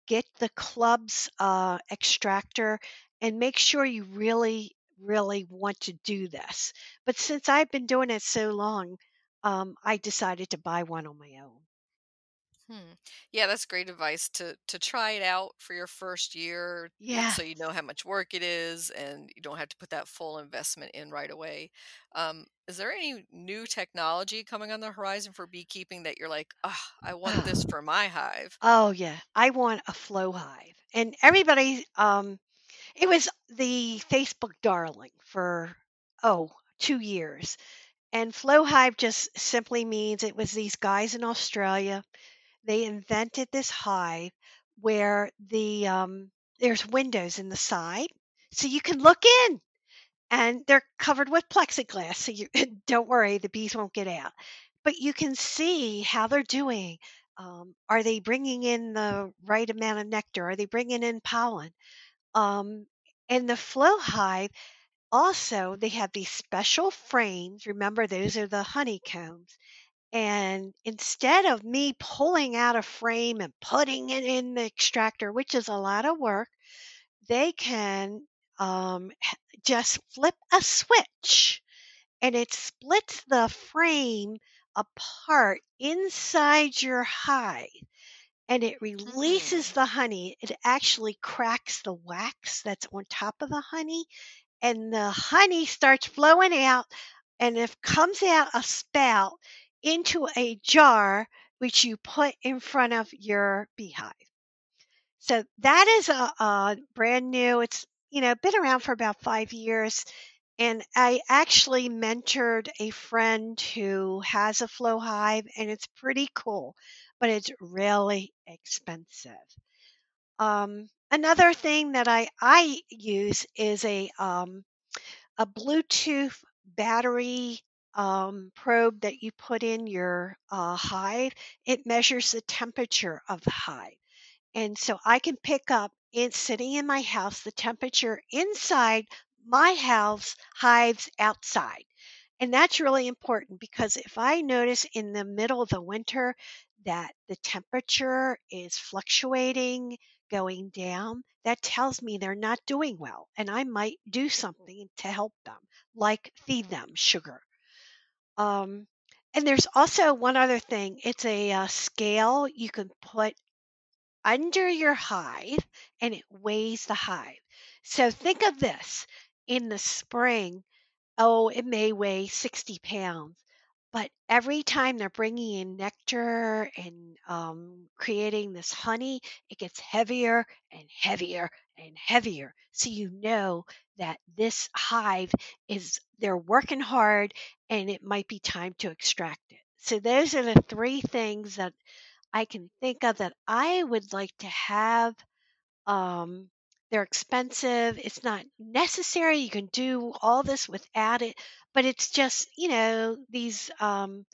get the club's uh, extractor and make sure you really, really want to do this. But since I've been doing it so long, um, I decided to buy one on my own. Hmm. Yeah, that's great advice to to try it out for your first year Yeah. so you know how much work it is and you don't have to put that full investment in right away. Um, is there any new technology coming on the horizon for beekeeping that you're like, ah, I want this for my hive? Oh yeah, I want a flow hive. And everybody um it was the Facebook darling for oh, 2 years. And flow hive just simply means it was these guys in Australia. They invented this hive where the um there's windows in the side so you can look in and they're covered with plexiglass so you don't worry the bees won't get out. But you can see how they're doing. Um, are they bringing in the right amount of nectar? Are they bringing in pollen? Um, and the flow hive also they have these special frames. Remember those are the honeycombs and instead of me pulling out a frame and putting it in the extractor which is a lot of work they can um, just flip a switch and it splits the frame apart inside your hive and it releases Hmm. the honey. It actually cracks the wax that's on top of the honey and the honey starts flowing out and it comes out a spout into a jar which you put in front of your beehive. So that is a, a brand new. It's you know been around for about five years, and I actually mentored a friend who has a flow hive, and it's pretty cool, but it's really expensive. Um, another thing that I I use is a um, a Bluetooth battery um, probe that you put in your uh, hive. It measures the temperature of the hive. And so I can pick up in sitting in my house the temperature inside my house, hives outside. And that's really important because if I notice in the middle of the winter that the temperature is fluctuating, going down, that tells me they're not doing well. And I might do something to help them, like feed them sugar. Um, and there's also one other thing it's a uh, scale you can put under your hive and it weighs the hive. So think of this in the spring, oh, it may weigh 60 pounds, but every time they're bringing in nectar and um, creating this honey, it gets heavier and heavier and heavier. So you know that this hive is, they're working hard and it might be time to extract it. So those are the three things that I can think of that I would like to have. Um, they're expensive. It's not necessary. You can do all this without it, but it's just, you know, these um,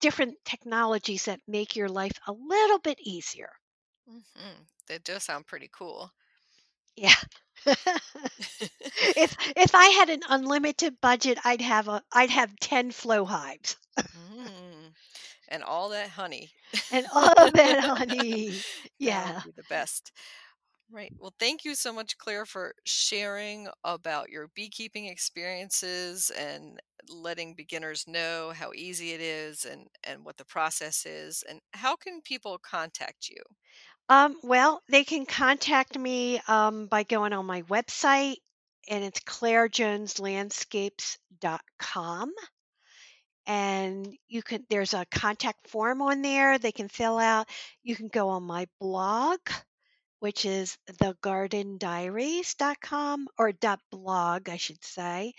different technologies that make your life a little bit easier. hmm That does sound pretty cool. Yeah. if if I had an unlimited budget, I'd have a I'd have 10 flow hives Mm. And all that honey. and all that honey. Yeah. the best. Right. Well, thank you so much, Claire, for sharing about your beekeeping experiences and letting beginners know how easy it is and, and what the process is. And how can people contact you? Um, well, they can contact me um, by going on my website, and it's clairejoneslandscapes.com. And you can there's a contact form on there they can fill out. You can go on my blog, which is thegardendiaries.com or blog, I should say.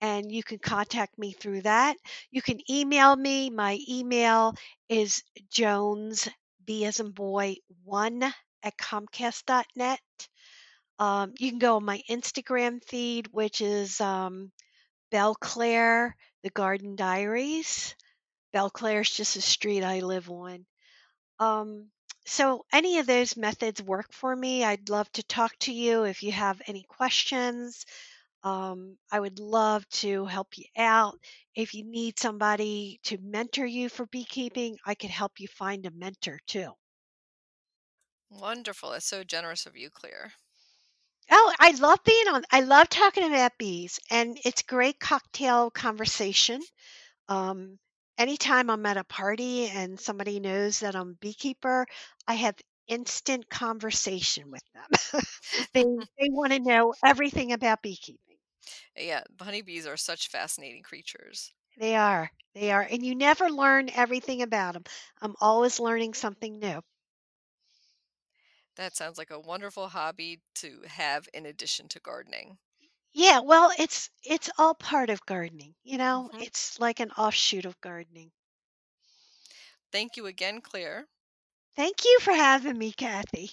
And you can contact me through that. You can email me. My email is Jones, B as in boy, one at comcast.net. Um, you can go on my Instagram feed, which is um, Belle Claire, The Garden Diaries. Belle Claire's just a street I live on. Um, so, any of those methods work for me. I'd love to talk to you if you have any questions. Um, I would love to help you out. If you need somebody to mentor you for beekeeping, I could help you find a mentor too. Wonderful. That's so generous of you, Claire. Oh, I love being on. I love talking about bees, and it's great cocktail conversation. Um, anytime I'm at a party and somebody knows that I'm a beekeeper, I have instant conversation with them. they they want to know everything about beekeeping. Yeah, honeybees are such fascinating creatures. They are. They are. And you never learn everything about them. I'm always learning something new. That sounds like a wonderful hobby to have in addition to gardening. Yeah, well, it's it's all part of gardening, you know? Mhm. It's like an offshoot of gardening. Thank you again, Claire. Thank you for having me, Kathy.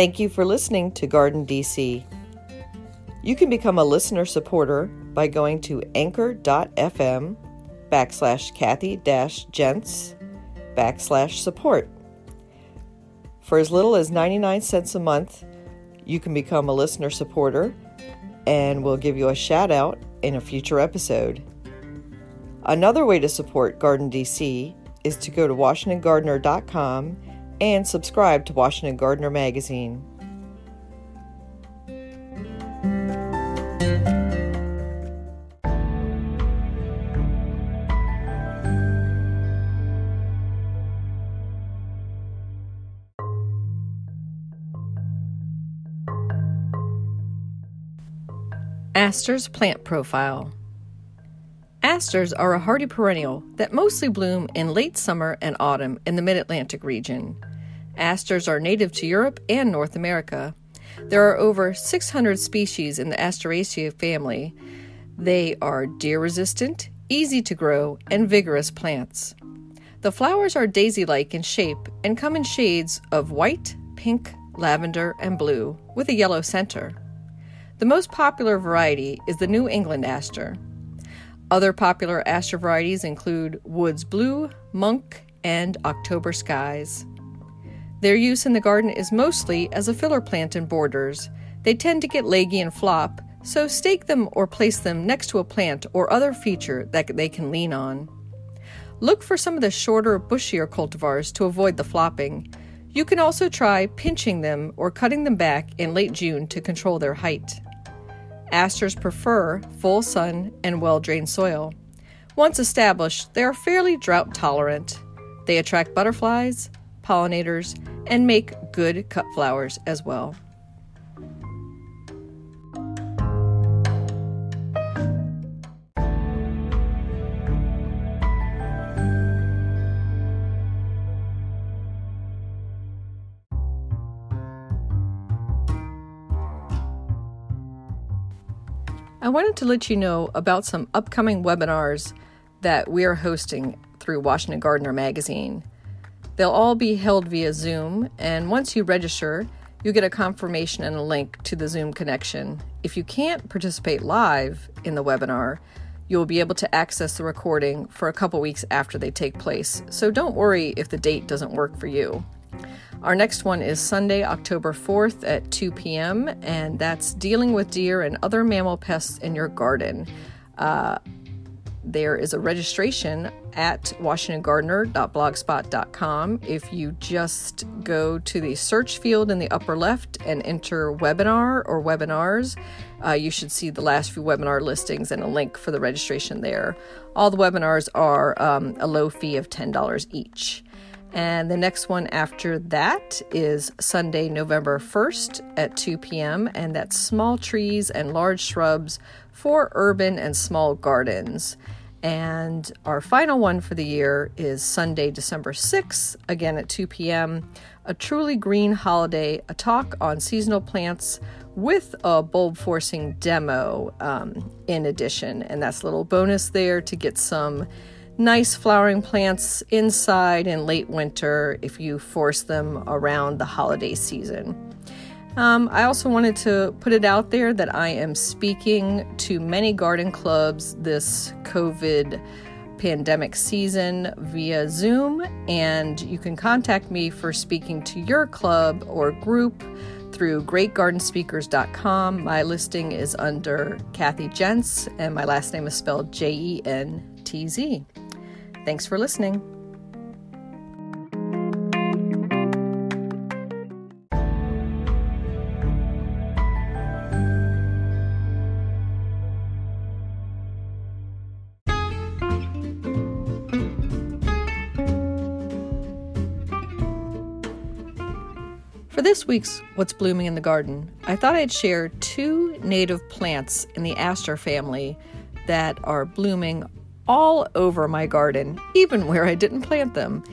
Thank you for listening to Garden DC. You can become a listener supporter by going to anchor.fm backslash Kathy dash jentz backslash support. For as little as 99 cents a month, you can become a listener supporter and we'll give you a shout out in a future episode. Another way to support Garden DC is to go to WashingtonGardener.com and subscribe to Washington Gardener magazine. Asters plant profile. Asters are a hardy perennial that mostly bloom in late summer and autumn in the mid Atlantic region. Asters are native to Europe and North America. There are over 600 species in the Asteraceae family. They are deer resistant, easy to grow, and vigorous plants. The flowers are daisy like in shape and come in shades of white, pink, lavender, and blue, with a yellow center. The most popular variety is the New England aster. Other popular aster varieties include Woods Blue, Monk, and October Skies. Their use in the garden is mostly as a filler plant in borders. They tend to get leggy and flop, so stake them or place them next to a plant or other feature that they can lean on. Look for some of the shorter, bushier cultivars to avoid the flopping. You can also try pinching them or cutting them back in late June to control their height. Asters prefer full sun and well drained soil. Once established, they are fairly drought tolerant. They attract butterflies, pollinators, and make good cut flowers as well. Wanted to let you know about some upcoming webinars that we are hosting through Washington Gardener magazine. They'll all be held via Zoom, and once you register, you'll get a confirmation and a link to the Zoom connection. If you can't participate live in the webinar, you'll be able to access the recording for a couple weeks after they take place. So don't worry if the date doesn't work for you. Our next one is Sunday, October 4th at 2 p.m., and that's dealing with deer and other mammal pests in your garden. Uh, there is a registration at washingtongardener.blogspot.com. If you just go to the search field in the upper left and enter webinar or webinars, uh, you should see the last few webinar listings and a link for the registration there. All the webinars are um, a low fee of $10 each. And the next one after that is Sunday, November 1st at 2 p.m., and that's Small Trees and Large Shrubs for Urban and Small Gardens. And our final one for the year is Sunday, December 6th, again at 2 p.m. A truly green holiday, a talk on seasonal plants with a bulb forcing demo um, in addition. And that's a little bonus there to get some nice flowering plants inside in late winter if you force them around the holiday season. Um, I also wanted to put it out there that I am speaking to many garden clubs this COVID pandemic season via Zoom, and you can contact me for speaking to your club or group through greatgardenspeakers.com. My listing is under Kathy Jentz, and my last name is spelled J E N T Z. Thanks for listening. For this week's What's Blooming in the Garden, I thought I'd share two native plants in the aster family that are blooming all over my garden, even where I didn't plant them.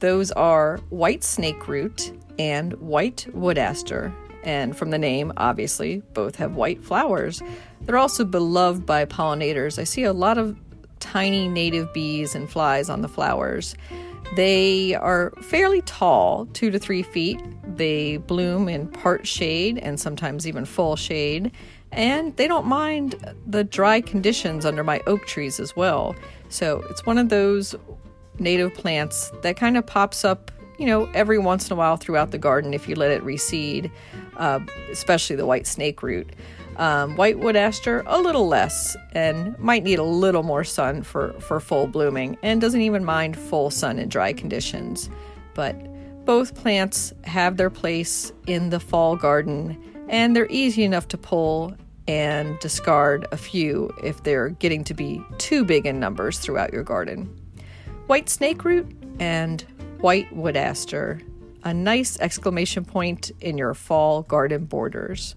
Those are white snakeroot and white wood aster. And from the name, obviously, both have white flowers. They're also beloved by pollinators. I see a lot of tiny native bees and flies on the flowers. They are fairly tall, two to three feet. They bloom in part shade and sometimes even full shade and they don't mind the dry conditions under my oak trees as well. So it's one of those native plants that kind of pops up, you know, every once in a while throughout the garden if you let it reseed, uh, especially the white snake root. Um, white wood aster, a little less, and might need a little more sun for, for full blooming, and doesn't even mind full sun in dry conditions. But both plants have their place in the fall garden and they're easy enough to pull and discard a few if they're getting to be too big in numbers throughout your garden. White snakeroot and white wood aster, a nice exclamation point in your fall garden borders.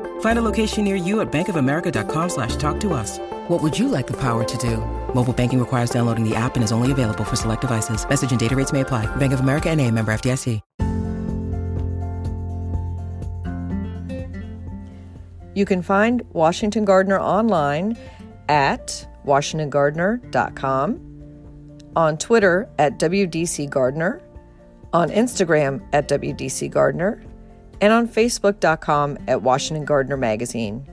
Find a location near you at bankofamerica.com slash talk to us. What would you like the power to do? Mobile banking requires downloading the app and is only available for select devices. Message and data rates may apply. Bank of America and a member FDIC. You can find Washington Gardener online at washingtongardener.com, on Twitter at WDC Gardener, on Instagram at WDC Gardener, and on Facebook.com at Washington Gardener Magazine.